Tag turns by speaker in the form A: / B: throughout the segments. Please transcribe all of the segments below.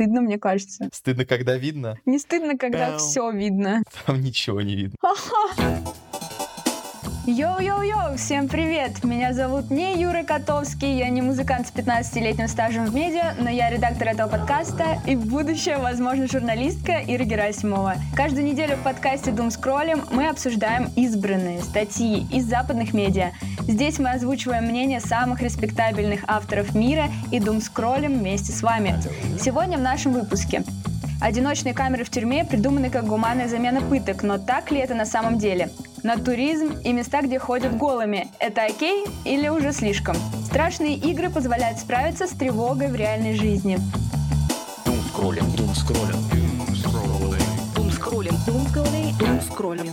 A: стыдно, мне кажется.
B: Стыдно, когда видно?
A: Не стыдно, когда все видно.
B: Там ничего не видно.
A: Йоу-йоу-йоу, всем привет! Меня зовут не Юра Котовский, я не музыкант с 15-летним стажем в медиа, но я редактор этого подкаста и в будущем, возможно, журналистка Ира Герасимова. Каждую неделю в подкасте Doom Scrolling мы обсуждаем избранные статьи из западных медиа. Здесь мы озвучиваем мнение самых респектабельных авторов мира и Doom Scrolling вместе с вами. Сегодня в нашем выпуске Одиночные камеры в тюрьме придуманы как гуманная замена пыток, но так ли это на самом деле? На туризм и места, где ходят голыми. Это окей или уже слишком? Страшные игры позволяют справиться с тревогой в реальной жизни.
C: Думскроллинг, думскроллинг. Думскроллинг, думскроллинг, думскроллинг, думскроллинг,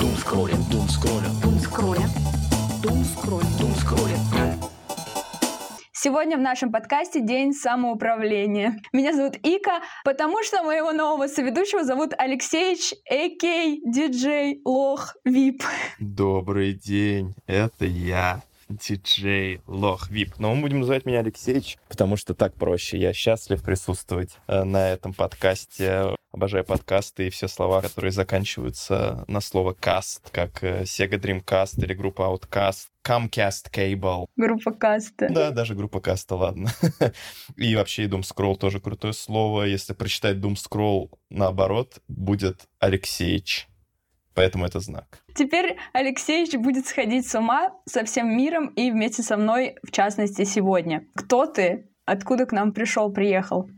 C: думскроллинг, думскроллинг, думскроллинг, думскроллинг, думскроллинг.
A: Сегодня в нашем подкасте День самоуправления. Меня зовут Ика, потому что моего нового соведущего зовут Алексеевич, а.к. диджей Лох Вип.
B: Добрый день, это я диджей Лох Вип. Но мы будем называть меня Алексеевич, потому что так проще. Я счастлив присутствовать э, на этом подкасте. Обожаю подкасты и все слова, которые заканчиваются на слово каст, как э, Sega Dreamcast или группа Outcast, Comcast Cable.
A: Группа каста.
B: Да, даже группа каста, ладно. и вообще Doom Scroll тоже крутое слово. Если прочитать Doom Scroll наоборот, будет Алексеевич. Поэтому это знак.
A: Теперь Алексеевич будет сходить с ума со всем миром и вместе со мной, в частности, сегодня. Кто ты? Откуда к нам пришел, приехал?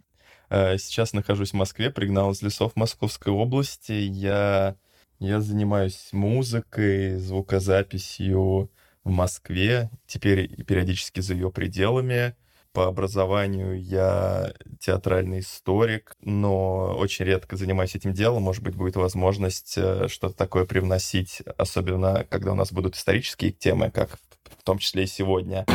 B: Э, сейчас нахожусь в Москве, пригнал из лесов Московской области. Я, я занимаюсь музыкой, звукозаписью в Москве, теперь периодически за ее пределами. По образованию я театральный историк, но очень редко занимаюсь этим делом. Может быть, будет возможность э, что-то такое привносить, особенно когда у нас будут исторические темы, как в том числе и сегодня.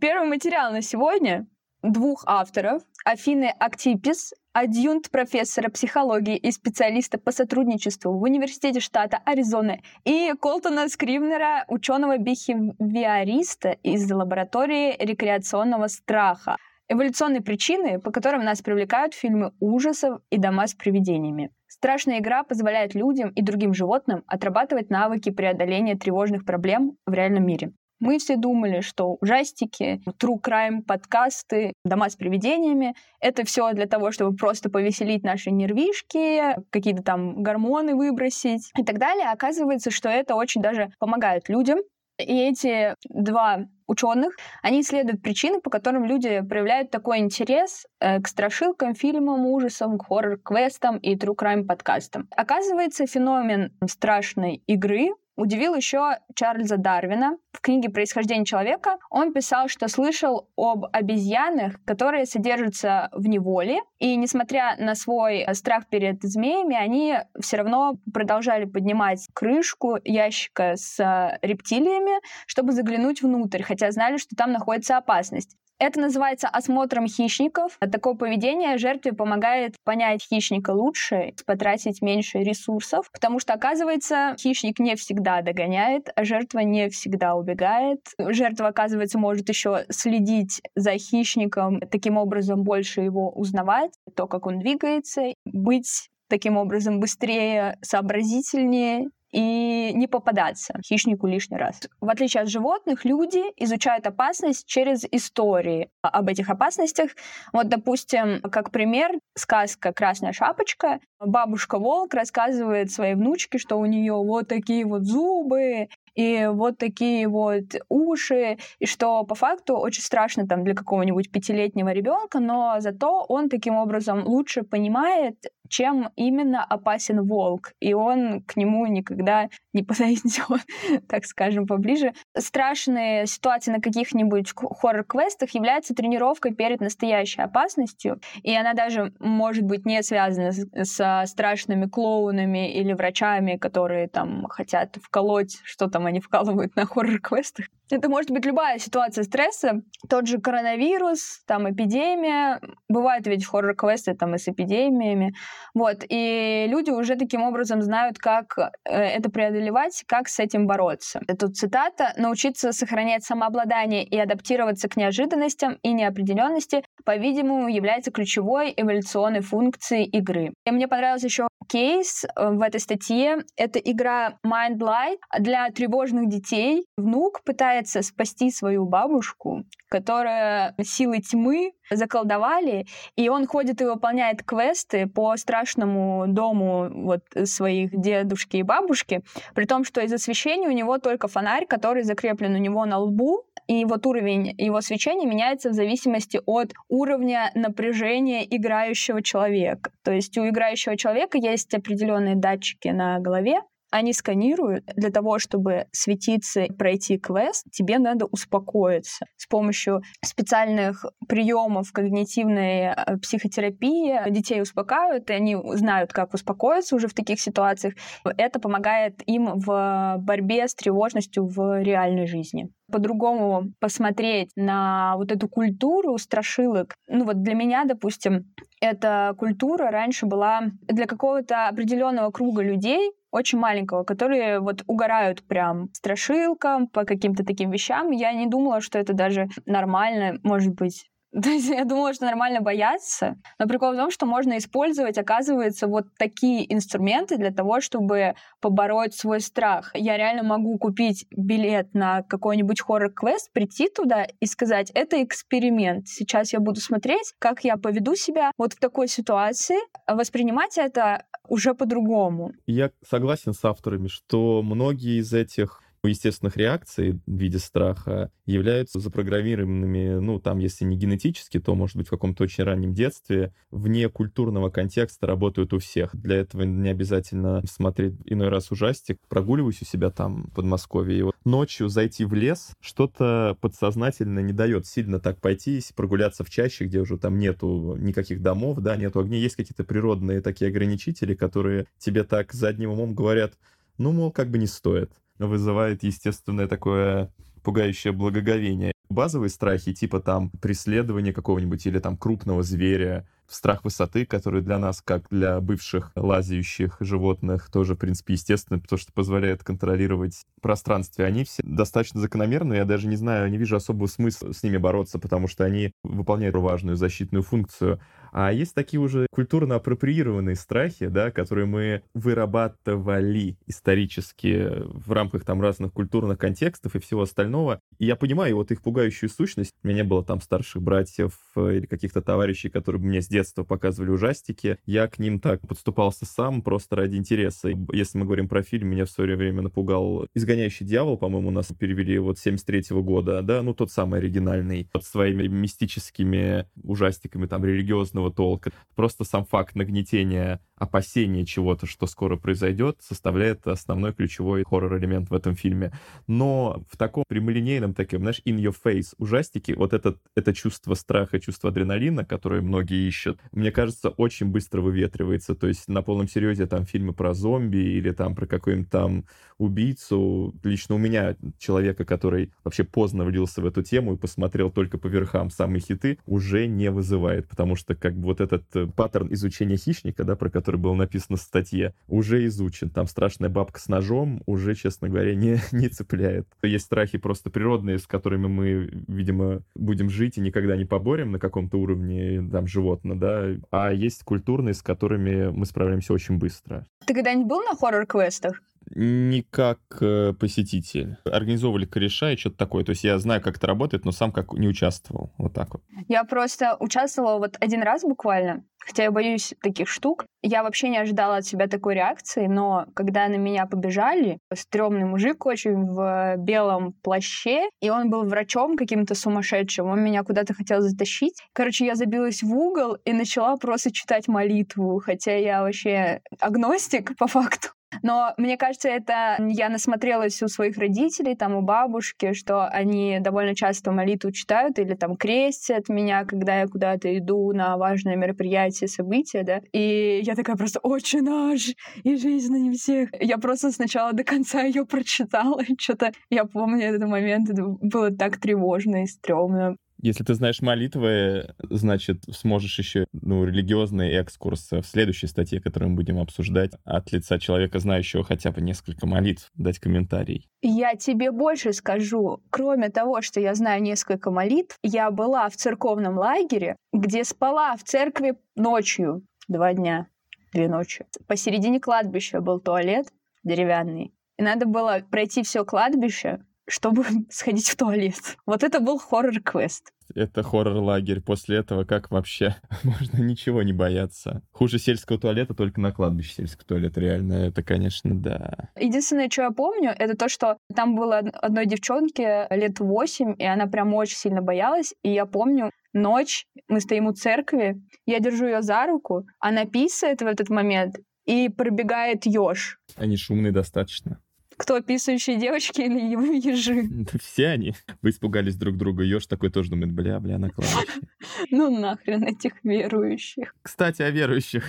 A: Первый материал на сегодня двух авторов. Афины Актипис адъюнкт профессора психологии и специалиста по сотрудничеству в Университете штата Аризона, и Колтона Скривнера, ученого-бихевиориста из лаборатории рекреационного страха. Эволюционные причины, по которым нас привлекают фильмы ужасов и дома с привидениями. Страшная игра позволяет людям и другим животным отрабатывать навыки преодоления тревожных проблем в реальном мире. Мы все думали, что ужастики, true crime подкасты, дома с привидениями — это все для того, чтобы просто повеселить наши нервишки, какие-то там гормоны выбросить и так далее. Оказывается, что это очень даже помогает людям. И эти два ученых, они исследуют причины, по которым люди проявляют такой интерес э, к страшилкам, фильмам, ужасам, к хоррор-квестам и true crime подкастам. Оказывается, феномен страшной игры удивил еще Чарльза Дарвина. В книге «Происхождение человека» он писал, что слышал об обезьянах, которые содержатся в неволе, и несмотря на свой страх перед змеями, они все равно продолжали поднимать крышку ящика с рептилиями, чтобы заглянуть внутрь, хотя знали, что там находится опасность. Это называется осмотром хищников. Такое поведение жертве помогает понять хищника лучше, потратить меньше ресурсов, потому что, оказывается, хищник не всегда догоняет, а жертва не всегда убегает. Жертва, оказывается, может еще следить за хищником, таким образом больше его узнавать, то, как он двигается, быть таким образом быстрее, сообразительнее и не попадаться хищнику лишний раз. В отличие от животных, люди изучают опасность через истории об этих опасностях. Вот, допустим, как пример, сказка «Красная шапочка». Бабушка Волк рассказывает своей внучке, что у нее вот такие вот зубы, и вот такие вот уши, и что по факту очень страшно там для какого-нибудь пятилетнего ребенка, но зато он таким образом лучше понимает, чем именно опасен волк, и он к нему никогда не подойдет, так скажем, поближе. Страшные ситуации на каких-нибудь хоррор-квестах являются тренировкой перед настоящей опасностью, и она даже может быть не связана со страшными клоунами или врачами, которые там хотят вколоть что-то там они вкалывают на хоррор-квестах. Это может быть любая ситуация стресса, тот же коронавирус, там эпидемия. Бывают ведь хоррор-квесты там и с эпидемиями. Вот. И люди уже таким образом знают, как э, это преодолевать, как с этим бороться. Это цитата. «Научиться сохранять самообладание и адаптироваться к неожиданностям и неопределенности по-видимому, является ключевой эволюционной функцией игры. И мне понравился еще кейс э, в этой статье. Это игра Mind Light для тревожных детей. Внук пытается спасти свою бабушку, которая силой тьмы заколдовали, и он ходит и выполняет квесты по страшному дому вот своих дедушки и бабушки, при том, что из освещения у него только фонарь, который закреплен у него на лбу, и вот уровень его свечения меняется в зависимости от уровня напряжения играющего человека. То есть у играющего человека есть определенные датчики на голове, они сканируют. Для того, чтобы светиться пройти квест, тебе надо успокоиться. С помощью специальных приемов когнитивной э, психотерапии детей успокаивают, и они знают, как успокоиться уже в таких ситуациях. Это помогает им в борьбе с тревожностью в реальной жизни по-другому посмотреть на вот эту культуру страшилок. Ну вот для меня, допустим, эта культура раньше была для какого-то определенного круга людей, очень маленького, которые вот угорают прям страшилкам, по каким-то таким вещам. Я не думала, что это даже нормально, может быть, то есть я думала, что нормально бояться, но прикол в том, что можно использовать, оказывается, вот такие инструменты для того, чтобы побороть свой страх. Я реально могу купить билет на какой-нибудь хоррор-квест, прийти туда и сказать, это эксперимент. Сейчас я буду смотреть, как я поведу себя вот в такой ситуации, воспринимать это уже по-другому.
B: Я согласен с авторами, что многие из этих естественных реакций в виде страха являются запрограммированными, ну, там, если не генетически, то, может быть, в каком-то очень раннем детстве, вне культурного контекста работают у всех. Для этого не обязательно смотреть иной раз ужастик. Прогуливаюсь у себя там в Подмосковье, и вот ночью зайти в лес что-то подсознательно не дает сильно так пойти, прогуляться в чаще, где уже там нету никаких домов, да, нету огней, есть какие-то природные такие ограничители, которые тебе так задним умом говорят, ну, мол, как бы не стоит вызывает естественное такое пугающее благоговение. Базовые страхи, типа там преследования какого-нибудь или там крупного зверя, страх высоты, который для нас, как для бывших лазающих животных, тоже, в принципе, естественно, потому что позволяет контролировать пространстве. Они все достаточно закономерны, я даже не знаю, не вижу особого смысла с ними бороться, потому что они выполняют важную защитную функцию. А есть такие уже культурно апроприированные страхи, да, которые мы вырабатывали исторически в рамках там разных культурных контекстов и всего остального. И я понимаю вот их пугающую сущность. У меня не было там старших братьев э, или каких-то товарищей, которые мне с детства показывали ужастики. Я к ним так подступался сам просто ради интереса. Если мы говорим про фильм, меня в свое время напугал «Изгоняющий дьявол», по-моему, у нас перевели вот 73 -го года, да, ну тот самый оригинальный, под своими мистическими ужастиками там религиозного определенного толка. Просто сам факт нагнетения опасения чего-то, что скоро произойдет, составляет основной ключевой хоррор-элемент в этом фильме. Но в таком прямолинейном, таким, знаешь, in your face ужастике, вот это, это чувство страха, чувство адреналина, которое многие ищут, мне кажется, очень быстро выветривается. То есть на полном серьезе там фильмы про зомби или там про какую-нибудь там убийцу. Лично у меня, человека, который вообще поздно влился в эту тему и посмотрел только по верхам самые хиты, уже не вызывает, потому что как бы вот этот э, паттерн изучения хищника, да, про который который был написан в статье, уже изучен. Там страшная бабка с ножом уже, честно говоря, не, не цепляет. Есть страхи просто природные, с которыми мы, видимо, будем жить и никогда не поборем на каком-то уровне там животно, да, а есть культурные, с которыми мы справляемся очень быстро.
A: Ты когда-нибудь был на хоррор-квестах?
B: Не как э, посетитель. Организовывали кореша и что-то такое. То есть я знаю, как это работает, но сам как не участвовал. Вот так вот.
A: Я просто участвовала вот один раз буквально. Хотя я боюсь таких штук. Я вообще не ожидала от себя такой реакции, но когда на меня побежали, стрёмный мужик очень в белом плаще, и он был врачом каким-то сумасшедшим, он меня куда-то хотел затащить. Короче, я забилась в угол и начала просто читать молитву, хотя я вообще агностик по факту. Но мне кажется, это я насмотрелась у своих родителей, там у бабушки, что они довольно часто молитву читают или там крестят меня, когда я куда-то иду на важное мероприятие, событие, да. И я такая просто «Отче наш!» и «Жизнь на не всех». Я просто сначала до конца ее прочитала. Что-то я помню этот момент, это было так тревожно и стрёмно.
B: Если ты знаешь молитвы, значит, сможешь еще, ну, религиозный экскурс в следующей статье, которую мы будем обсуждать, от лица человека, знающего хотя бы несколько молитв, дать комментарий.
A: Я тебе больше скажу. Кроме того, что я знаю несколько молитв, я была в церковном лагере, где спала в церкви ночью два дня, две ночи. Посередине кладбища был туалет деревянный. И надо было пройти все кладбище, чтобы сходить в туалет. Вот это был хоррор-квест.
B: Это хоррор-лагерь. После этого как вообще можно ничего не бояться? Хуже сельского туалета только на кладбище сельского туалета. Реально, это, конечно, да.
A: Единственное, что я помню, это то, что там было од- одной девчонке лет восемь, и она прям очень сильно боялась. И я помню, ночь, мы стоим у церкви, я держу ее за руку, она писает в этот момент, и пробегает еж.
B: Они шумные достаточно.
A: Кто, писающие девочки или ежи?
B: Да все они. Вы испугались друг друга. Ёж такой тоже думает, бля, бля, на кладбище.
A: Ну нахрен этих верующих.
B: Кстати, о верующих.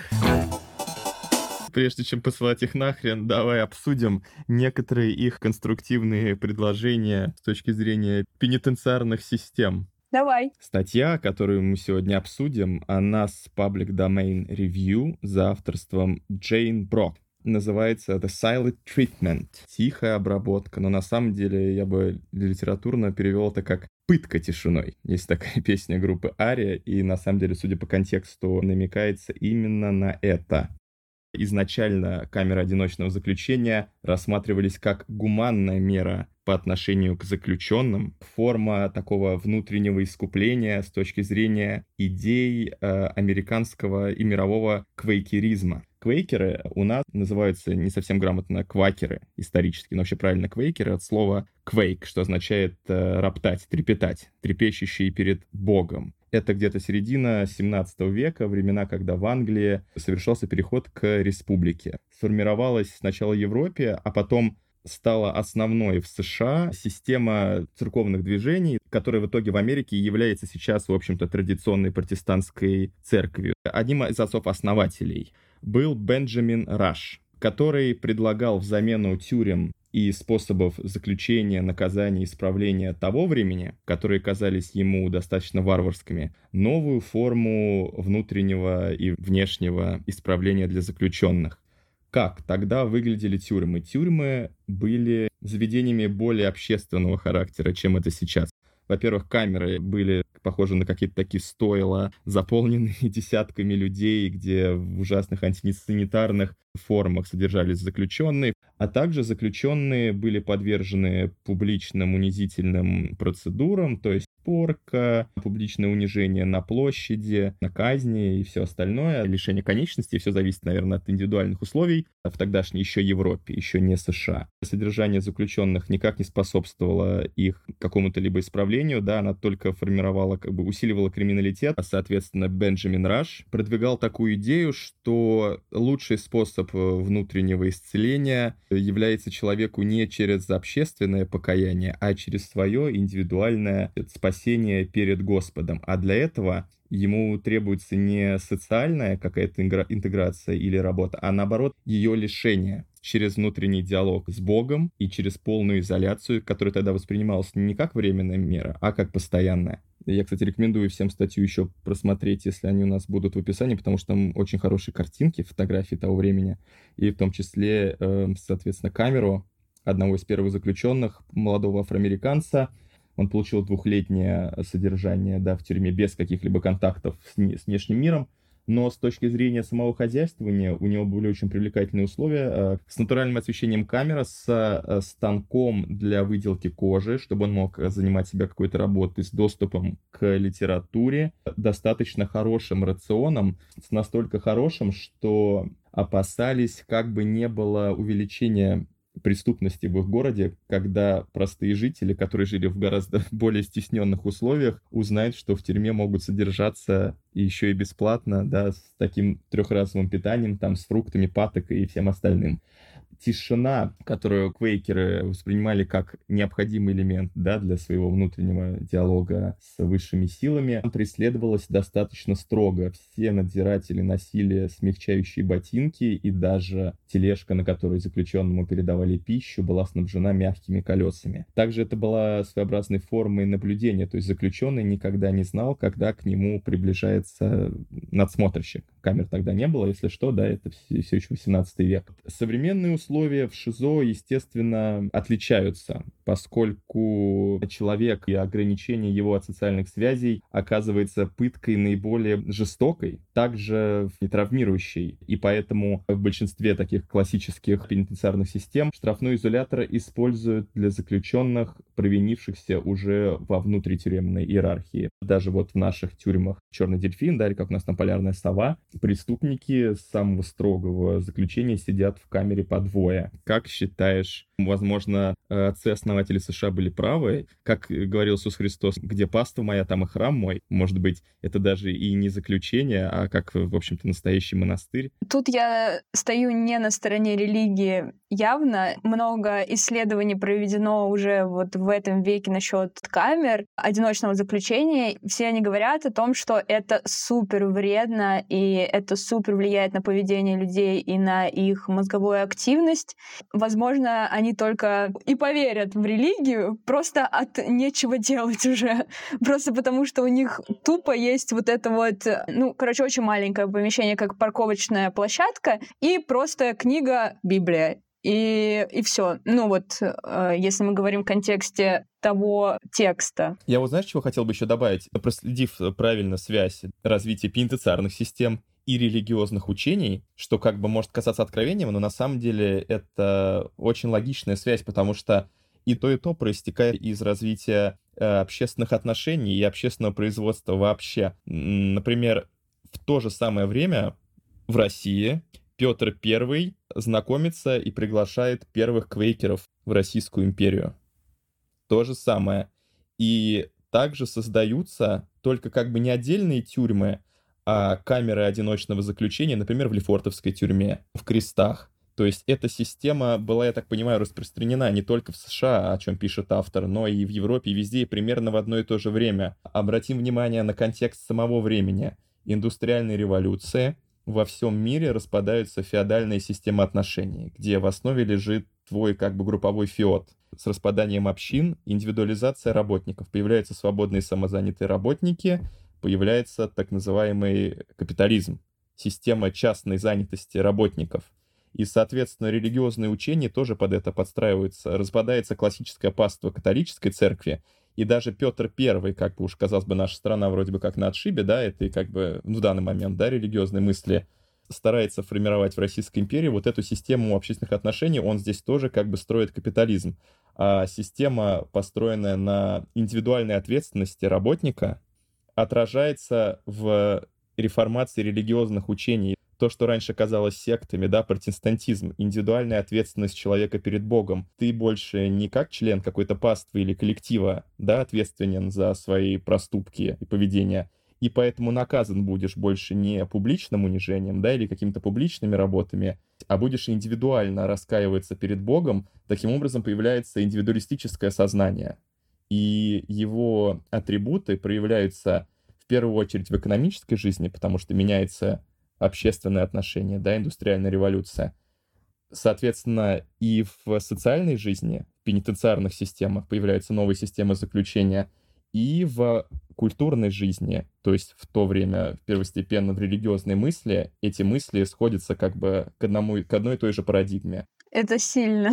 B: Прежде чем посылать их нахрен, давай обсудим некоторые их конструктивные предложения с точки зрения пенитенциарных систем.
A: Давай.
B: Статья, которую мы сегодня обсудим, она с Public Domain Review за авторством Джейн Брок. Называется The Silent Treatment. Тихая обработка. Но на самом деле я бы литературно перевел это как пытка тишиной. Есть такая песня группы Ария, и на самом деле, судя по контексту, намекается именно на это. Изначально камеры одиночного заключения рассматривались как гуманная мера по отношению к заключенным, форма такого внутреннего искупления с точки зрения идей э, американского и мирового квейкеризма. Квейкеры у нас называются не совсем грамотно квакеры исторически, но вообще правильно квейкеры от слова квейк, что означает э, роптать, трепетать, трепещущий перед Богом. Это где-то середина 17 века, времена, когда в Англии совершался переход к республике. Сформировалась сначала в Европе, а потом стала основной в США система церковных движений, которая в итоге в Америке является сейчас, в общем-то, традиционной протестантской церковью. Одним из отцов-основателей был Бенджамин Раш, который предлагал в замену тюрем и способов заключения, наказания исправления того времени, которые казались ему достаточно варварскими, новую форму внутреннего и внешнего исправления для заключенных. Как тогда выглядели тюрьмы? Тюрьмы были заведениями более общественного характера, чем это сейчас. Во-первых, камеры были похожи на какие-то такие стойла, заполненные десятками людей, где в ужасных антисанитарных формах содержались заключенные, а также заключенные были подвержены публичным унизительным процедурам, то есть порка, публичное унижение на площади, на казни и все остальное, лишение конечностей, все зависит, наверное, от индивидуальных условий в тогдашней еще Европе, еще не США. Содержание заключенных никак не способствовало их какому-то либо исправлению, да, она только формировала, как бы усиливала криминалитет, а, соответственно, Бенджамин Раш продвигал такую идею, что лучший способ внутреннего исцеления является человеку не через общественное покаяние, а через свое индивидуальное спасение перед Господом. А для этого ему требуется не социальная какая-то интеграция или работа, а наоборот ее лишение через внутренний диалог с Богом и через полную изоляцию, которая тогда воспринималась не как временная мера, а как постоянная. Я, кстати, рекомендую всем статью еще просмотреть, если они у нас будут в описании, потому что там очень хорошие картинки, фотографии того времени, и в том числе, э, соответственно, камеру одного из первых заключенных, молодого афроамериканца. Он получил двухлетнее содержание да, в тюрьме без каких-либо контактов с внешним миром но с точки зрения самого хозяйствования у него были очень привлекательные условия. Э, с натуральным освещением камера, с э, станком для выделки кожи, чтобы он мог занимать себя какой-то работой, с доступом к литературе, достаточно хорошим рационом, с настолько хорошим, что опасались, как бы не было увеличения преступности в их городе, когда простые жители, которые жили в гораздо более стесненных условиях, узнают, что в тюрьме могут содержаться еще и бесплатно, да, с таким трехразовым питанием, там, с фруктами, паток и всем остальным. Тишина, которую квейкеры воспринимали как необходимый элемент да, для своего внутреннего диалога с высшими силами, преследовалась достаточно строго. Все надзиратели носили смягчающие ботинки, и даже тележка, на которой заключенному передавали пищу, была снабжена мягкими колесами. Также это была своеобразной формой наблюдения, то есть заключенный никогда не знал, когда к нему приближается надсмотрщик. Камер тогда не было, если что, да, это все, еще 18 век. Современные условия в ШИЗО, естественно, отличаются, поскольку человек и ограничение его от социальных связей оказывается пыткой наиболее жестокой, также и травмирующей. И поэтому в большинстве таких классических пенитенциарных систем штрафной изолятор используют для заключенных, провинившихся уже во внутритюремной иерархии. Даже вот в наших тюрьмах черный дельфин, да, или как у нас там полярная сова, преступники самого строгого заключения сидят в камере по двое. Как считаешь, возможно, отцы-основатели США были правы? Как говорил Иисус Христос, где паства моя, там и храм мой. Может быть, это даже и не заключение, а как, в общем-то, настоящий монастырь.
A: Тут я стою не на стороне религии явно. Много исследований проведено уже вот в этом веке насчет камер одиночного заключения. Все они говорят о том, что это супер вредно, и это супер влияет на поведение людей и на их мозговую активность. Возможно, они только и поверят в религию просто от нечего делать уже. Просто потому, что у них тупо есть вот это вот, ну, короче, очень маленькое помещение, как парковочная площадка, и просто книга Библия и, и все. Ну вот, э, если мы говорим в контексте того текста.
B: Я вот знаешь, чего хотел бы еще добавить? Проследив правильно связь развития пенитенциарных систем и религиозных учений, что как бы может казаться откровением, но на самом деле это очень логичная связь, потому что и то, и то проистекает из развития э, общественных отношений и общественного производства вообще. Например, в то же самое время в России Петр I знакомится и приглашает первых квейкеров в Российскую империю. То же самое. И также создаются только как бы не отдельные тюрьмы, а камеры одиночного заключения, например, в Лефортовской тюрьме, в крестах. То есть эта система была, я так понимаю, распространена не только в США, о чем пишет автор, но и в Европе, и везде, примерно в одно и то же время. Обратим внимание на контекст самого времени. Индустриальной революции, во всем мире распадаются феодальные системы отношений, где в основе лежит твой как бы групповой феод. С распаданием общин, индивидуализация работников. Появляются свободные самозанятые работники, появляется так называемый капитализм, система частной занятости работников. И, соответственно, религиозные учения тоже под это подстраиваются. Распадается классическое паство католической церкви, и даже Петр Первый, как бы уж казалось бы, наша страна вроде бы как на отшибе, да, это и как бы ну, в данный момент, да, религиозные мысли, старается формировать в Российской империи вот эту систему общественных отношений, он здесь тоже как бы строит капитализм. А система, построенная на индивидуальной ответственности работника, отражается в реформации религиозных учений то, что раньше казалось сектами, да, протестантизм, индивидуальная ответственность человека перед Богом. Ты больше не как член какой-то паствы или коллектива, да, ответственен за свои проступки и поведение, и поэтому наказан будешь больше не публичным унижением, да, или какими-то публичными работами, а будешь индивидуально раскаиваться перед Богом, таким образом появляется индивидуалистическое сознание. И его атрибуты проявляются в первую очередь в экономической жизни, потому что меняется общественные отношения, да, индустриальная революция. Соответственно, и в социальной жизни, в пенитенциарных системах появляются новые системы заключения, и в культурной жизни, то есть в то время первостепенно в религиозной мысли, эти мысли сходятся как бы к, одному, к одной и той же парадигме.
A: Это сильно.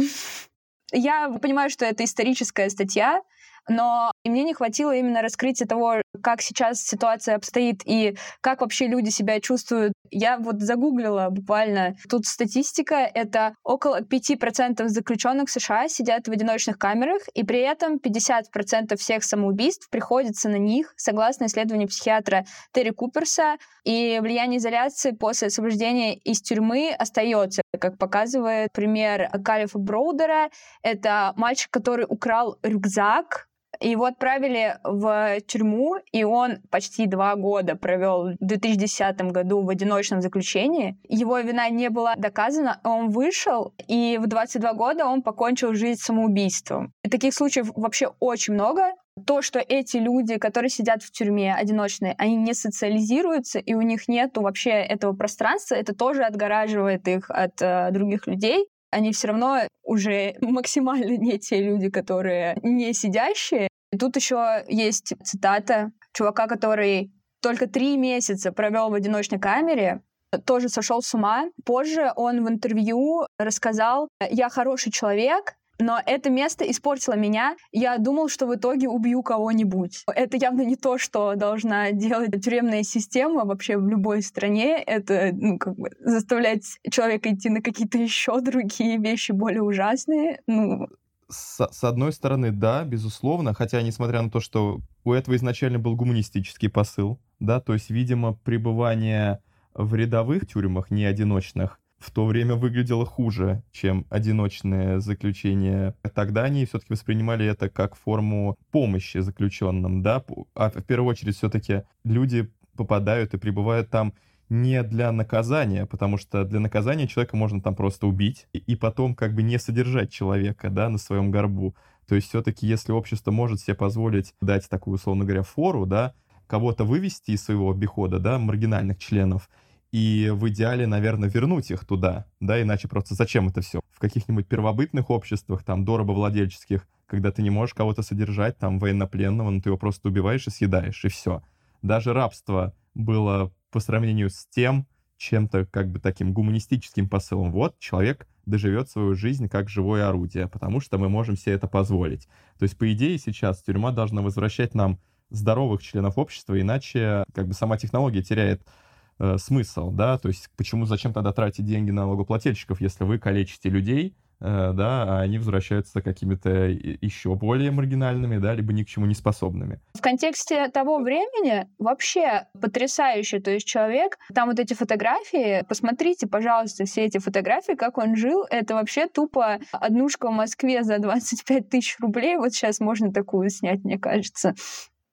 A: Я понимаю, что это историческая статья, но и мне не хватило именно раскрытия того, как сейчас ситуация обстоит и как вообще люди себя чувствуют. Я вот загуглила буквально. Тут статистика — это около 5% заключенных США сидят в одиночных камерах, и при этом 50% всех самоубийств приходится на них, согласно исследованию психиатра Терри Куперса, и влияние изоляции после освобождения из тюрьмы остается, как показывает пример Калифа Броудера. Это мальчик, который украл рюкзак Его отправили в тюрьму, и он почти два года провел в 2010 году в одиночном заключении. Его вина не была доказана, он вышел, и в 22 года он покончил жизнь самоубийством. И таких случаев вообще очень много. То, что эти люди, которые сидят в тюрьме одиночные, они не социализируются, и у них нет вообще этого пространства, это тоже отгораживает их от э, других людей они все равно уже максимально не те люди, которые не сидящие. И тут еще есть цитата чувака, который только три месяца провел в одиночной камере, тоже сошел с ума. Позже он в интервью рассказал, я хороший человек, но это место испортило меня. Я думал, что в итоге убью кого-нибудь. Это явно не то, что должна делать тюремная система вообще в любой стране. Это ну, как бы заставлять человека идти на какие-то еще другие вещи более ужасные. Ну,
B: с, с одной стороны, да, безусловно, хотя, несмотря на то, что у этого изначально был гуманистический посыл, да, то есть, видимо, пребывание в рядовых тюрьмах, не одиночных, в то время выглядело хуже, чем одиночное заключение. Тогда они все-таки воспринимали это как форму помощи заключенным, да, а в первую очередь все-таки люди попадают и пребывают там не для наказания, потому что для наказания человека можно там просто убить и, и потом как бы не содержать человека, да, на своем горбу. То есть все-таки, если общество может себе позволить дать такую, условно говоря, фору, да, кого-то вывести из своего обихода, да, маргинальных членов, и в идеале, наверное, вернуть их туда, да, иначе просто зачем это все? В каких-нибудь первобытных обществах, там, доробовладельческих, когда ты не можешь кого-то содержать, там, военнопленного, но ты его просто убиваешь и съедаешь, и все. Даже рабство было по сравнению с тем, чем-то как бы таким гуманистическим посылом. Вот человек доживет свою жизнь как живое орудие, потому что мы можем себе это позволить. То есть, по идее, сейчас тюрьма должна возвращать нам здоровых членов общества, иначе как бы сама технология теряет э, смысл, да, то есть почему, зачем тогда тратить деньги на налогоплательщиков, если вы калечите людей, да, а они возвращаются какими-то еще более маргинальными, да, либо ни к чему не способными.
A: В контексте того времени вообще потрясающе, то есть человек, там вот эти фотографии, посмотрите, пожалуйста, все эти фотографии, как он жил, это вообще тупо однушка в Москве за 25 тысяч рублей, вот сейчас можно такую снять, мне кажется.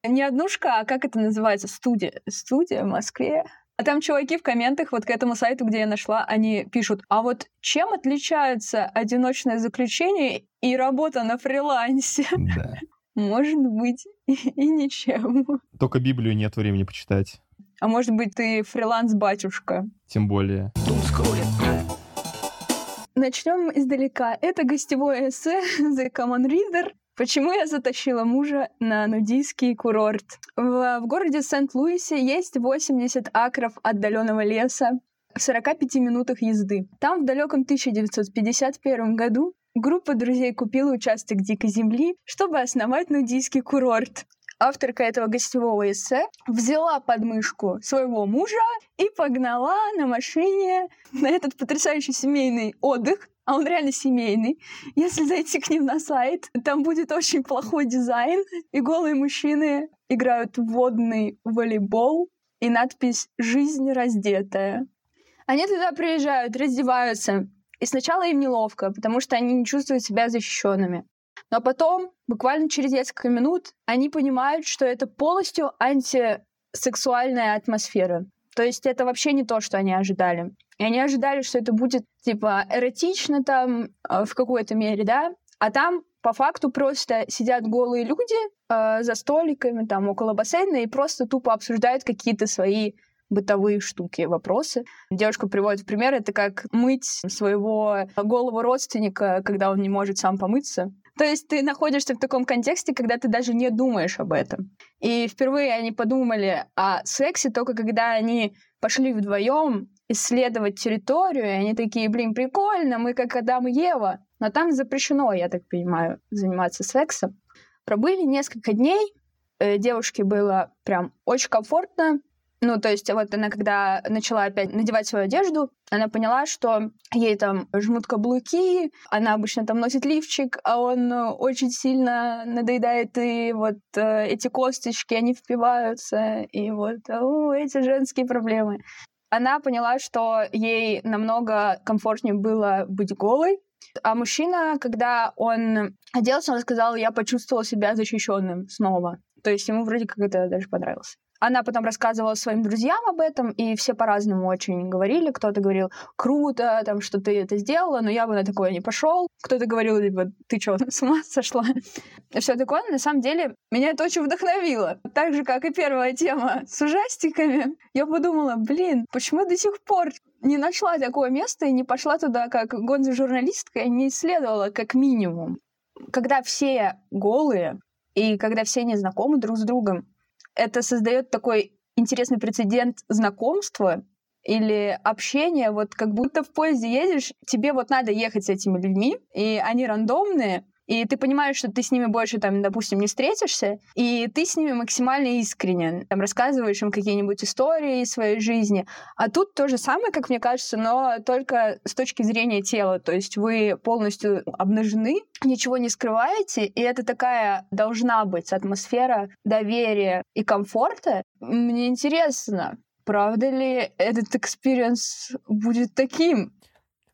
A: Не однушка, а как это называется? Студия. Студия в Москве. А там чуваки в комментах вот к этому сайту, где я нашла, они пишут, а вот чем отличаются одиночное заключение и работа на фрилансе?
B: Да.
A: Может быть, и ничем.
B: Только Библию нет времени почитать.
A: А может быть, ты фриланс-батюшка?
B: Тем более.
A: Начнем издалека. Это гостевое эссе The Common Reader Почему я затащила мужа на нудийский курорт? В, в городе Сент-Луисе есть 80 акров отдаленного леса в 45 минутах езды. Там в далеком 1951 году группа друзей купила участок дикой земли, чтобы основать нудийский курорт. Авторка этого гостевого эссе взяла подмышку своего мужа и погнала на машине на этот потрясающий семейный отдых а он реально семейный. Если зайти к ним на сайт, там будет очень плохой дизайн, и голые мужчины играют в водный волейбол, и надпись «Жизнь раздетая». Они туда приезжают, раздеваются, и сначала им неловко, потому что они не чувствуют себя защищенными. Но потом, буквально через несколько минут, они понимают, что это полностью антисексуальная атмосфера. То есть это вообще не то, что они ожидали. И они ожидали, что это будет, типа, эротично там э, в какой-то мере, да? А там по факту просто сидят голые люди э, за столиками там около бассейна и просто тупо обсуждают какие-то свои бытовые штуки, вопросы. Девушка приводит в пример, это как мыть своего голого родственника, когда он не может сам помыться. То есть ты находишься в таком контексте, когда ты даже не думаешь об этом. И впервые они подумали о сексе только когда они пошли вдвоем исследовать территорию, и они такие, блин, прикольно, мы как Адам и Ева. Но там запрещено, я так понимаю, заниматься сексом. Пробыли несколько дней, э, девушке было прям очень комфортно, ну, то есть вот она, когда начала опять надевать свою одежду, она поняла, что ей там жмут каблуки, она обычно там носит лифчик, а он очень сильно надоедает, и вот э, эти косточки, они впиваются, и вот о, эти женские проблемы она поняла, что ей намного комфортнее было быть голой, А мужчина, когда он оделся, он сказал, я почувствовал себя защищенным снова. То есть ему вроде как это даже понравилось. Она потом рассказывала своим друзьям об этом, и все по-разному очень говорили. Кто-то говорил, круто, там, что ты это сделала, но я бы на такое не пошел. Кто-то говорил, либо ты что, с ума сошла? Все такое. На самом деле, меня это очень вдохновило. Так же, как и первая тема с ужастиками. Я подумала, блин, почему до сих пор не нашла такое место и не пошла туда как гонза-журналистка и не исследовала как минимум. Когда все голые, и когда все не знакомы друг с другом, это создает такой интересный прецедент знакомства или общения, вот как будто в поезде едешь, тебе вот надо ехать с этими людьми, и они рандомные, и ты понимаешь, что ты с ними больше, там, допустим, не встретишься, и ты с ними максимально искренен, там, рассказываешь им какие-нибудь истории из своей жизни. А тут то же самое, как мне кажется, но только с точки зрения тела, то есть вы полностью обнажены, ничего не скрываете, и это такая должна быть атмосфера доверия и комфорта. Мне интересно, правда ли этот experience будет таким?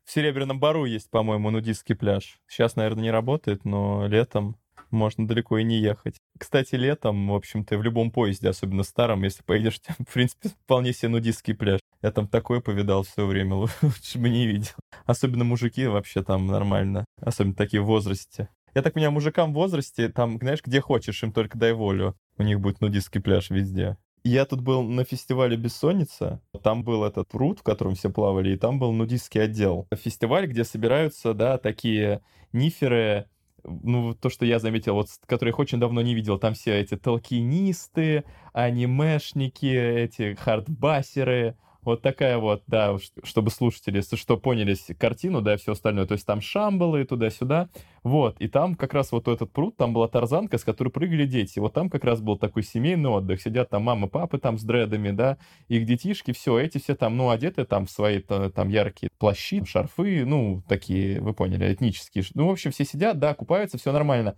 B: В Серебряном Бору есть, по-моему, нудистский пляж. Сейчас, наверное, не работает, но летом можно далеко и не ехать. Кстати, летом, в общем-то, в любом поезде, особенно старом, если поедешь, там, в принципе, вполне себе нудистский пляж. Я там такое повидал все время, лучше бы не видел. Особенно мужики вообще там нормально, особенно такие в возрасте. Я так понимаю, мужикам в возрасте, там, знаешь, где хочешь, им только дай волю. У них будет нудистский пляж везде. Я тут был на фестивале «Бессонница». Там был этот пруд, в котором все плавали, и там был нудистский отдел. Фестиваль, где собираются, да, такие ниферы, ну, то, что я заметил, вот, которых очень давно не видел, там все эти толкинисты, анимешники, эти хардбасеры, вот такая вот, да, чтобы слушатели, если что, поняли картину, да, и все остальное. То есть там шамбалы туда-сюда. Вот, и там как раз вот этот пруд, там была тарзанка, с которой прыгали дети. Вот там как раз был такой семейный отдых. Сидят там мама, папы там с дредами, да, их детишки, все, эти все там, ну, одеты там в свои там яркие плащи, шарфы, ну, такие, вы поняли, этнические. Ну, в общем, все сидят, да, купаются, все нормально.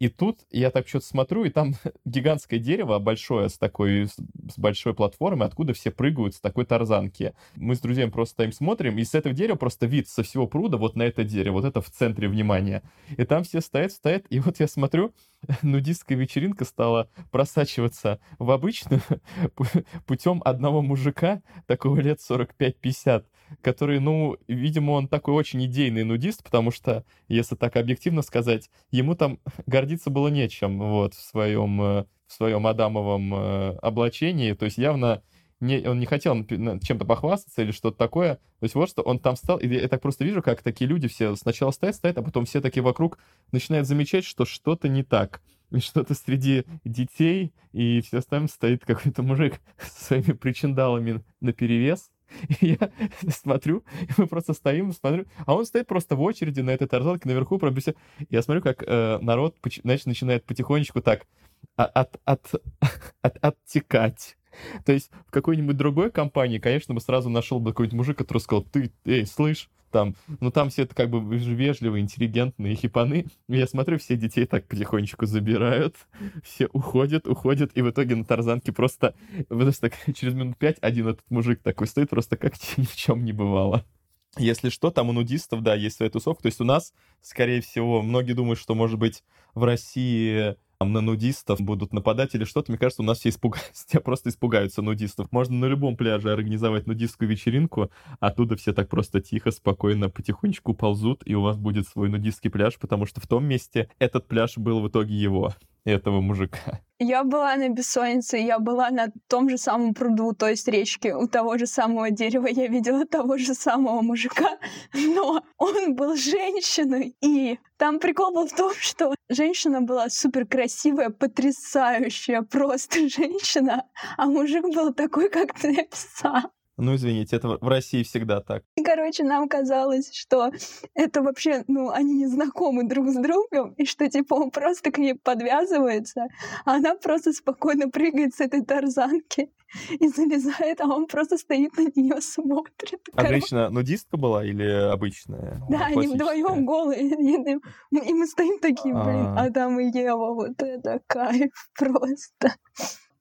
B: И тут я так что-то смотрю, и там гигантское дерево большое с такой, с большой платформой, откуда все прыгают с такой тарзанки. Мы с друзьями просто стоим, смотрим, и с этого дерева просто вид со всего пруда вот на это дерево, вот это в центре внимания. И там все стоят, стоят, и вот я смотрю, нудистская вечеринка стала просачиваться в обычную путем одного мужика, такого лет 45-50, который, ну, видимо, он такой очень идейный нудист, потому что, если так объективно сказать, ему там гордиться было нечем, вот, в своем, э, в своем Адамовом э, облачении, то есть явно не, он не хотел чем-то похвастаться или что-то такое. То есть вот что он там встал, и я так просто вижу, как такие люди все сначала стоят, стоят, а потом все такие вокруг начинают замечать, что что-то не так. И что-то среди детей и все остальное стоит какой-то мужик со своими причиндалами на перевес. И я смотрю, и мы просто стоим, смотрю, а он стоит просто в очереди на этой тарзанке наверху, пробеся. Я смотрю, как э, народ, значит, начинает потихонечку так от, от, от, оттекать. То есть в какой-нибудь другой компании, конечно, бы сразу нашел бы какой-нибудь мужик, который сказал, ты, эй, слышь, там, ну там все это как бы вежливые, интеллигентные хипаны. Я смотрю, все детей так потихонечку забирают, все уходят, уходят, и в итоге на тарзанке просто, просто через минут пять один этот мужик такой стоит, просто как ни в чем не бывало. Если что, там у нудистов, да, есть своя тусовка. То есть у нас, скорее всего, многие думают, что, может быть, в России там, на нудистов будут нападать или что-то, мне кажется, у нас все испугаются, все просто испугаются нудистов. Можно на любом пляже организовать нудистскую вечеринку, оттуда все так просто тихо, спокойно, потихонечку ползут, и у вас будет свой нудистский пляж, потому что в том месте этот пляж был в итоге его этого мужика.
A: Я была на бессоннице, я была на том же самом пруду, то есть речке, у того же самого дерева. Я видела того же самого мужика, но он был женщиной. И там прикол был в том, что женщина была супер красивая, потрясающая просто женщина, а мужик был такой, как ты написал.
B: Ну, извините, это в России всегда так.
A: И, короче, нам казалось, что это вообще, ну, они не знакомы друг с другом, и что, типа, он просто к ней подвязывается, а она просто спокойно прыгает с этой тарзанки и залезает, а он просто стоит на нее смотрит.
B: А женщина нудистка была или обычная?
A: Да, они вдвоем голые. И мы стоим такие, блин, а там и Ева, вот это кайф просто.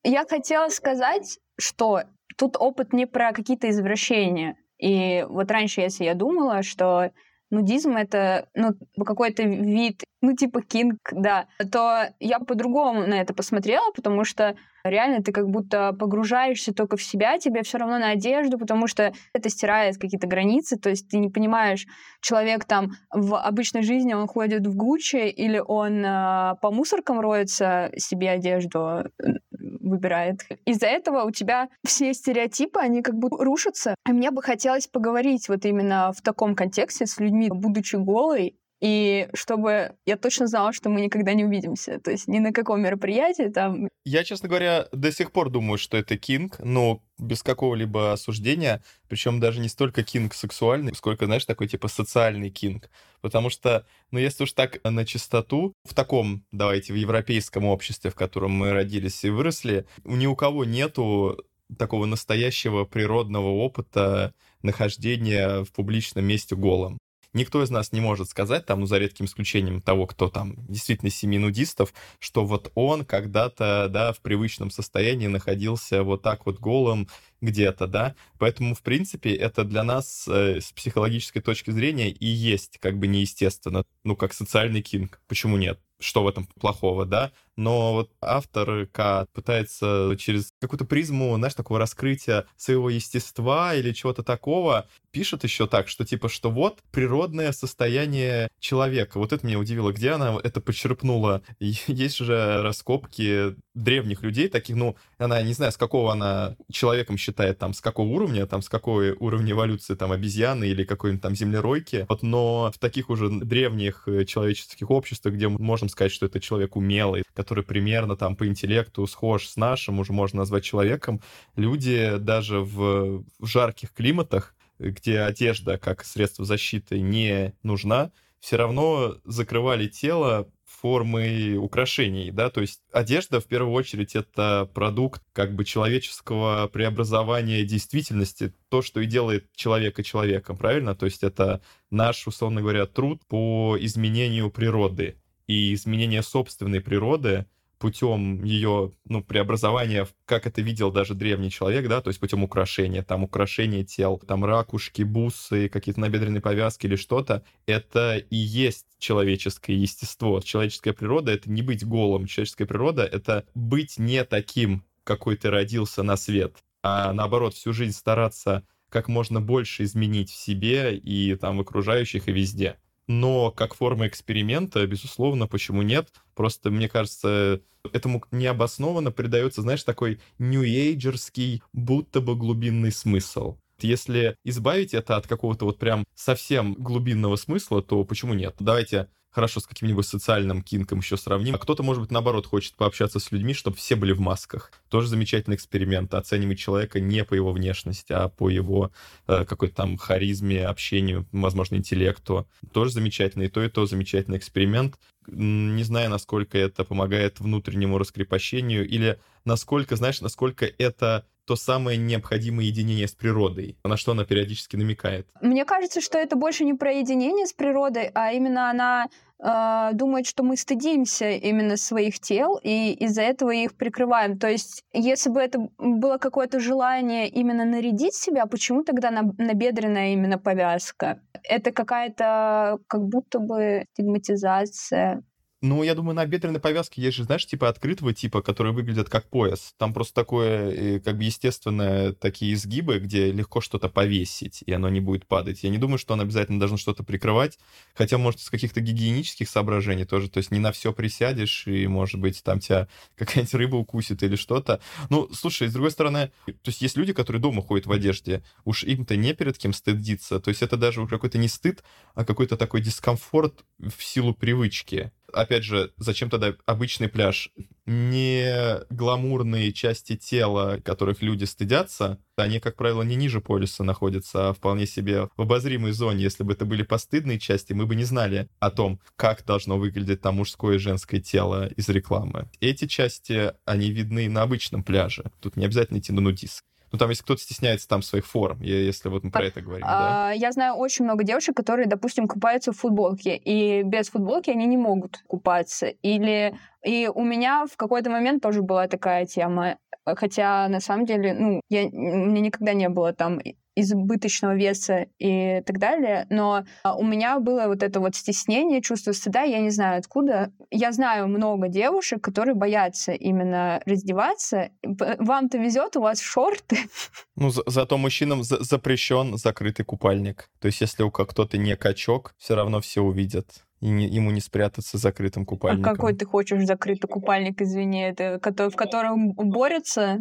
A: Я хотела сказать, что тут опыт не про какие-то извращения. И вот раньше, если я думала, что нудизм — это ну, какой-то вид, ну, типа кинг, да, то я по-другому на это посмотрела, потому что реально ты как будто погружаешься только в себя, тебе все равно на одежду, потому что это стирает какие-то границы, то есть ты не понимаешь, человек там в обычной жизни, он ходит в Гуччи или он э, по мусоркам роется себе одежду, выбирает. Из-за этого у тебя все стереотипы, они как бы рушатся. И мне бы хотелось поговорить вот именно в таком контексте с людьми, будучи голой, и чтобы я точно знала, что мы никогда не увидимся. То есть ни на каком мероприятии там...
B: Я, честно говоря, до сих пор думаю, что это кинг, но без какого-либо осуждения, причем даже не столько кинг сексуальный, сколько, знаешь, такой типа социальный кинг. Потому что, ну, если уж так на чистоту, в таком, давайте, в европейском обществе, в котором мы родились и выросли, ни у кого нету такого настоящего природного опыта нахождения в публичном месте голым никто из нас не может сказать, там, ну, за редким исключением того, кто там действительно семи нудистов, что вот он когда-то, да, в привычном состоянии находился вот так вот голым где-то, да. Поэтому, в принципе, это для нас э, с психологической точки зрения и есть как бы неестественно, ну, как социальный кинг. Почему нет? Что в этом плохого, да? Но вот автор К пытается через какую-то призму, знаешь, такого раскрытия своего естества или чего-то такого, пишет еще так, что типа, что вот природное состояние человека. Вот это меня удивило, где она это почерпнула. Есть же раскопки древних людей, таких, ну, она, не знаю, с какого она человеком считает, там, с какого уровня, там, с какой уровня эволюции, там, обезьяны или какой-нибудь там землеройки. Вот, но в таких уже древних э, человеческих обществах, где мы можем сказать, что это человек умелый, который который примерно там по интеллекту схож с нашим, уже можно назвать человеком, люди даже в, в жарких климатах, где одежда как средство защиты не нужна, все равно закрывали тело формы украшений, да, то есть одежда в первую очередь это продукт как бы человеческого преобразования действительности, то, что и делает человека человеком, правильно? То есть это наш, условно говоря, труд по изменению природы и изменение собственной природы путем ее, ну, преобразования, как это видел даже древний человек, да, то есть путем украшения, там украшения тел, там ракушки, бусы, какие-то набедренные повязки или что-то, это и есть человеческое естество. Человеческая природа — это не быть голым. Человеческая природа — это быть не таким, какой ты родился на свет, а наоборот всю жизнь стараться как можно больше изменить в себе и там в окружающих и везде но как форма эксперимента, безусловно, почему нет? Просто, мне кажется, этому необоснованно придается, знаешь, такой нью-эйджерский, будто бы глубинный смысл. Если избавить это от какого-то вот прям совсем глубинного смысла, то почему нет? Давайте хорошо с каким-нибудь социальным кинком еще сравним. А кто-то, может быть, наоборот, хочет пообщаться с людьми, чтобы все были в масках. Тоже замечательный эксперимент. Оценивать человека не по его внешности, а по его э, какой-то там харизме, общению, возможно, интеллекту. Тоже замечательный. И то, и то замечательный эксперимент. Не знаю, насколько это помогает внутреннему раскрепощению или насколько, знаешь, насколько это то самое необходимое единение с природой, на что она периодически намекает.
A: Мне кажется, что это больше не про единение с природой, а именно она э, думает, что мы стыдимся именно своих тел и из-за этого их прикрываем. То есть, если бы это было какое-то желание именно нарядить себя, почему тогда на, набедренная именно повязка? Это какая-то как будто бы стигматизация
B: ну, я думаю, на бедренной повязке есть же, знаешь, типа открытого типа, которые выглядят как пояс. Там просто такое, э, как бы, естественное такие изгибы, где легко что-то повесить, и оно не будет падать. Я не думаю, что он обязательно должен что-то прикрывать, хотя, может, из каких-то гигиенических соображений тоже, то есть не на все присядешь, и, может быть, там тебя какая-нибудь рыба укусит или что-то. Ну, слушай, с другой стороны, то есть есть люди, которые дома ходят в одежде, уж им-то не перед кем стыдиться, то есть это даже какой-то не стыд, а какой-то такой дискомфорт в силу привычки опять же, зачем тогда обычный пляж? Не гламурные части тела, которых люди стыдятся, они, как правило, не ниже полюса находятся, а вполне себе в обозримой зоне. Если бы это были постыдные части, мы бы не знали о том, как должно выглядеть там мужское и женское тело из рекламы. Эти части, они видны на обычном пляже. Тут не обязательно идти на нудиск. Ну, там, если кто-то стесняется там своих форм, если вот мы про это говорим,
A: а, да? Я знаю очень много девушек, которые, допустим, купаются в футболке, и без футболки они не могут купаться. Или... И у меня в какой-то момент тоже была такая тема. Хотя, на самом деле, ну, я... у меня никогда не было там избыточного веса и так далее. Но а, у меня было вот это вот стеснение, чувство стыда, я не знаю откуда. Я знаю много девушек, которые боятся именно раздеваться. Вам-то везет, у вас шорты.
B: Ну, за зато мужчинам за запрещен закрытый купальник. То есть, если у кто-то не качок, все равно все увидят и не, ему не спрятаться закрытым купальником.
A: А какой ты хочешь закрытый купальник, извини, это в котором борются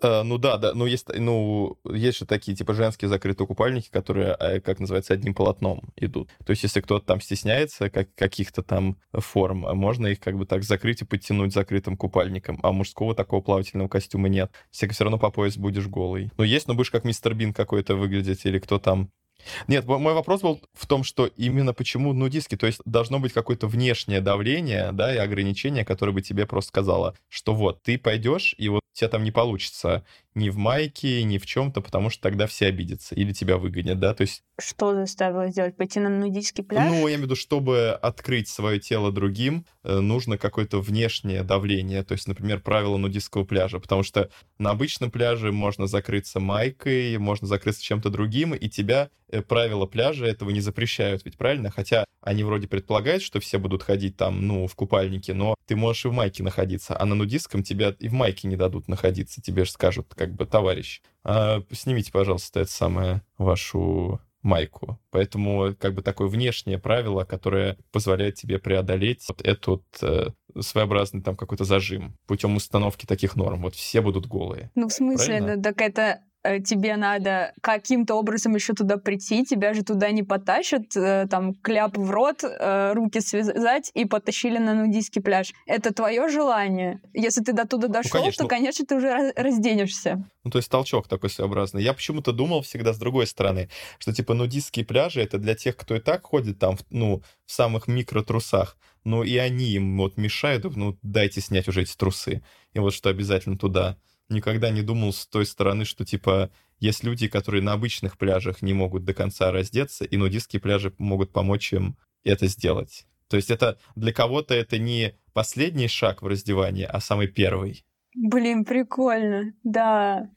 B: Uh, ну да, да, ну есть, ну есть же такие типа женские закрытые купальники, которые, э, как называется, одним полотном идут. То есть если кто-то там стесняется как, каких-то там форм, можно их как бы так закрыть и подтянуть закрытым купальником, а мужского такого плавательного костюма нет. Все все равно по пояс будешь голый. Ну есть, но будешь как мистер Бин какой-то выглядеть или кто там нет, мой вопрос был в том, что именно почему нудистки, то есть должно быть какое-то внешнее давление, да, и ограничение, которое бы тебе просто сказало, что вот, ты пойдешь, и вот тебя там не получится ни в майке, ни в чем-то, потому что тогда все обидятся или тебя выгонят, да, то есть...
A: Что заставило сделать? Пойти на нудистский пляж?
B: Ну, я имею в виду, чтобы открыть свое тело другим, э, нужно какое-то внешнее давление, то есть, например, правила нудистского пляжа, потому что на обычном пляже можно закрыться майкой, можно закрыться чем-то другим, и тебя э, правила пляжа этого не запрещают, ведь правильно? Хотя они вроде предполагают, что все будут ходить там, ну, в купальнике, но ты можешь и в майке находиться, а на нудистском тебя и в майке не дадут находиться, тебе же скажут, как бы, товарищ, а, снимите, пожалуйста, это самое, вашу майку. Поэтому как бы такое внешнее правило, которое позволяет тебе преодолеть вот этот э, своеобразный там какой-то зажим путем установки таких норм. Вот все будут голые.
A: Ну, в смысле,
B: Правильно?
A: так это тебе надо каким-то образом еще туда прийти, тебя же туда не потащат, э, там, кляп в рот, э, руки связать и потащили на нудийский пляж. Это твое желание. Если ты до туда дошел, ну, конечно. то, конечно, ты уже разденешься.
B: Ну, то есть толчок такой своеобразный. Я почему-то думал всегда с другой стороны, что, типа, нудистские пляжи — это для тех, кто и так ходит там, ну, в самых микротрусах, но и они им вот мешают, ну, дайте снять уже эти трусы. И вот что обязательно туда никогда не думал с той стороны, что, типа, есть люди, которые на обычных пляжах не могут до конца раздеться, и нудистские пляжи могут помочь им это сделать. То есть это для кого-то это не последний шаг в раздевании, а самый первый.
A: Блин, прикольно, да.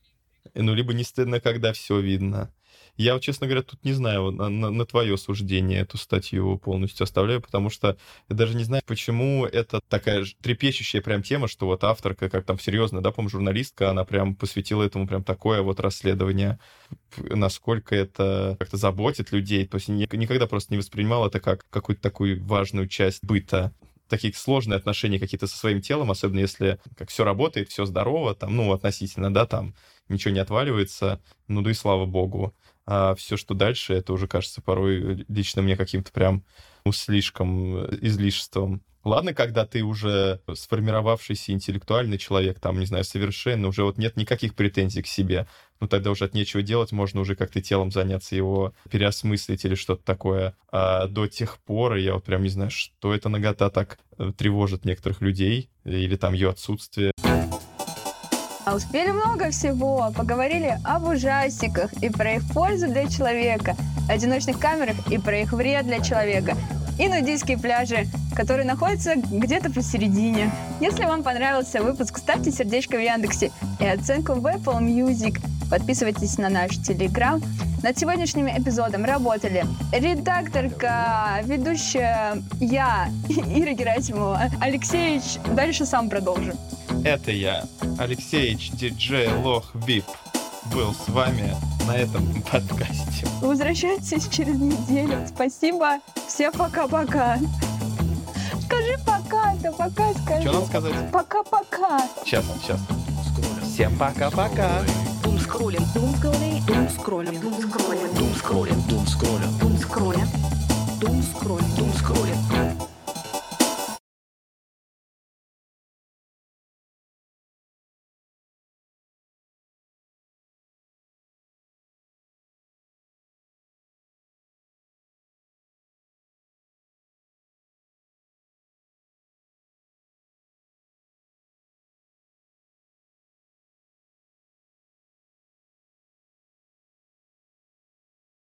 B: Ну, либо не стыдно, когда все видно. Я, честно говоря, тут не знаю, на, на, на твое суждение эту статью полностью оставляю, потому что я даже не знаю, почему это такая трепещущая прям тема, что вот авторка, как там серьезно, да, по журналистка, она прям посвятила этому прям такое вот расследование, насколько это как-то заботит людей. То есть никогда просто не воспринимал это как какую-то такую важную часть быта. Такие сложные отношения какие-то со своим телом, особенно если как все работает, все здорово, там, ну, относительно, да, там ничего не отваливается, ну да и слава богу а все, что дальше, это уже кажется порой лично мне каким-то прям ну, слишком э, излишеством. Ладно, когда ты уже сформировавшийся интеллектуальный человек, там, не знаю, совершенно, уже вот нет никаких претензий к себе, ну тогда уже от нечего делать, можно уже как-то телом заняться, его переосмыслить или что-то такое. А до тех пор я вот прям не знаю, что эта нагота так э, тревожит некоторых людей, или там ее отсутствие.
A: А успели много всего. Поговорили об ужастиках и про их пользу для человека, одиночных камерах и про их вред для человека, и нудийские пляжи, которые находятся где-то посередине. Если вам понравился выпуск, ставьте сердечко в Яндексе и оценку в Apple Music. Подписывайтесь на наш Телеграм. Над сегодняшним эпизодом работали редакторка, ведущая я, Ира Герасимова, Алексеевич. Дальше сам продолжим.
B: Это я, Алексеевич, диджей Лох Вип, был с вами на этом подкасте.
A: Возвращайтесь через неделю. Спасибо. Всем пока-пока. Скажи пока, да пока скажи.
B: Что нам сказать?
A: Пока-пока.
B: Сейчас, сейчас. Всем пока-пока.
C: Дум скроллим, дум скроллим, дум скроллим, дум скроллим, дум скроллим, дум скроллим, дум скроллим, дум скроллим, дум скроллим.